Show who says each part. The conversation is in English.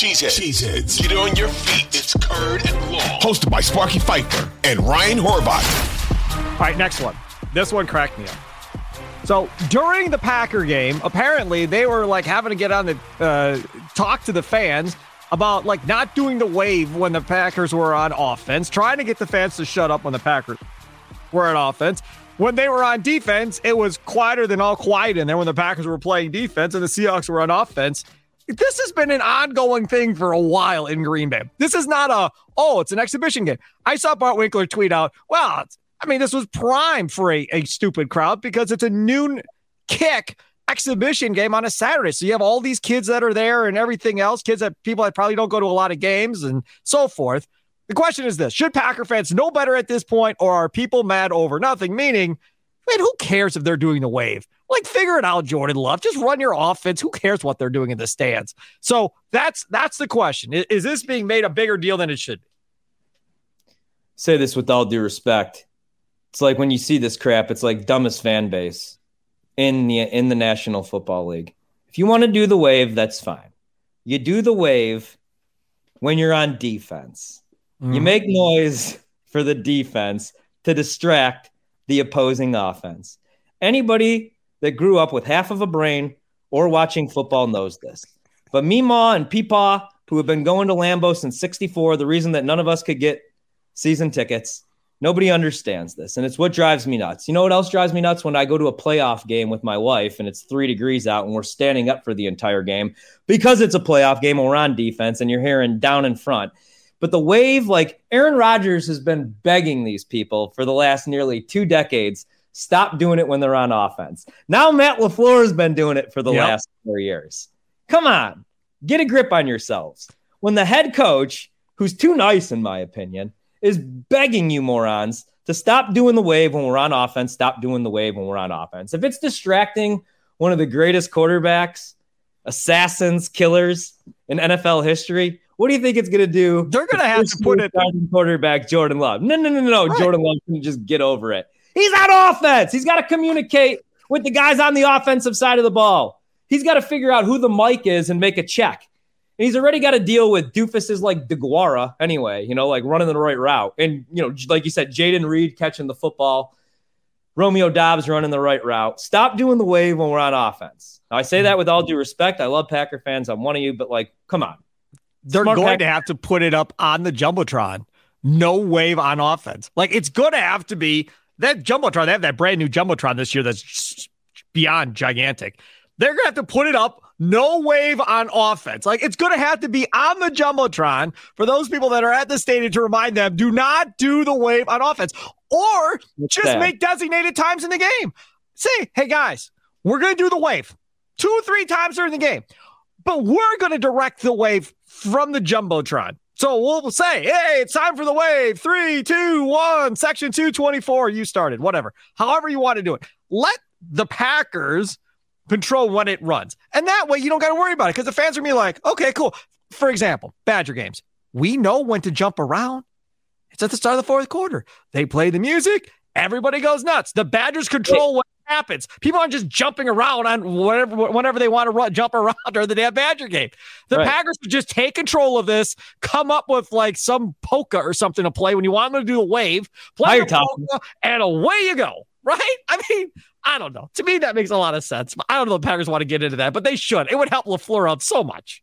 Speaker 1: Cheeseheads. Cheeseheads. Get on your feet. It's Curd and Long. Hosted by Sparky Fifer and Ryan Horvat.
Speaker 2: All right, next one. This one cracked me up. So during the Packer game, apparently they were like having to get on the uh, talk to the fans about like not doing the wave when the Packers were on offense, trying to get the fans to shut up when the Packers were on offense. When they were on defense, it was quieter than all quiet in there when the Packers were playing defense and the Seahawks were on offense. This has been an ongoing thing for a while in Green Bay. This is not a, oh, it's an exhibition game. I saw Bart Winkler tweet out, well, I mean, this was prime for a, a stupid crowd because it's a noon kick exhibition game on a Saturday. So you have all these kids that are there and everything else, kids that people that probably don't go to a lot of games and so forth. The question is this Should Packer fans know better at this point, or are people mad over nothing? Meaning, man, who cares if they're doing the wave? Like, figure it out, Jordan Love. Just run your offense. Who cares what they're doing in the stands? So that's that's the question. Is, is this being made a bigger deal than it should be?
Speaker 3: Say this with all due respect. It's like when you see this crap, it's like dumbest fan base in the in the National Football League. If you want to do the wave, that's fine. You do the wave when you're on defense. Mm. You make noise for the defense to distract the opposing offense. Anybody that grew up with half of a brain or watching football knows this. But Mima and Peepaw, who have been going to Lambeau since 64, the reason that none of us could get season tickets, nobody understands this. And it's what drives me nuts. You know what else drives me nuts? When I go to a playoff game with my wife and it's three degrees out and we're standing up for the entire game because it's a playoff game we're on defense and you're hearing down in front. But the wave, like Aaron Rodgers has been begging these people for the last nearly two decades stop doing it when they're on offense. Now Matt LaFleur has been doing it for the yep. last four years. Come on, get a grip on yourselves. When the head coach, who's too nice, in my opinion, is begging you morons to stop doing the wave when we're on offense, stop doing the wave when we're on offense. If it's distracting one of the greatest quarterbacks, assassins, killers in NFL history, what do you think it's going to do?
Speaker 2: They're going to have to put it
Speaker 3: quarterback Jordan Love. No, no, no, no, no. Right. Jordan Love can just get over it. He's on offense. He's got to communicate with the guys on the offensive side of the ball. He's got to figure out who the mic is and make a check. And he's already got to deal with doofuses like DeGuara anyway, you know, like running the right route. And, you know, like you said, Jayden Reed catching the football, Romeo Doubs running the right route. Stop doing the wave when we're on offense. Now, I say that with all due respect. I love Packer fans. I'm one of you, but like, come on
Speaker 2: they're Smart going to have to put it up on the jumbotron. No wave on offense. Like it's going to have to be that jumbotron. They have that brand new jumbotron this year that's beyond gigantic. They're going to have to put it up. No wave on offense. Like it's going to have to be on the jumbotron for those people that are at the stadium to remind them: do not do the wave on offense, or What's just that? make designated times in the game. Say, hey guys, we're going to do the wave two or three times during the game, but we're going to direct the wave from the Jumbotron. So we'll say, hey, it's time for the wave. Three, two, one, section 224. You started, whatever. However, you want to do it. Let the Packers control when it runs. And that way you don't got to worry about it because the fans are going to be like, okay, cool. For example, Badger games. We know when to jump around. It's at the start of the fourth quarter. They play the music. Everybody goes nuts. The Badgers control what happens. People aren't just jumping around on whatever whenever they want to run, jump around during the damn Badger game. The right. Packers would just take control of this, come up with like some polka or something to play when you want them to do a wave, play a polka, and away you go. Right? I mean, I don't know. To me, that makes a lot of sense. I don't know if the Packers want to get into that, but they should. It would help LaFleur out so much.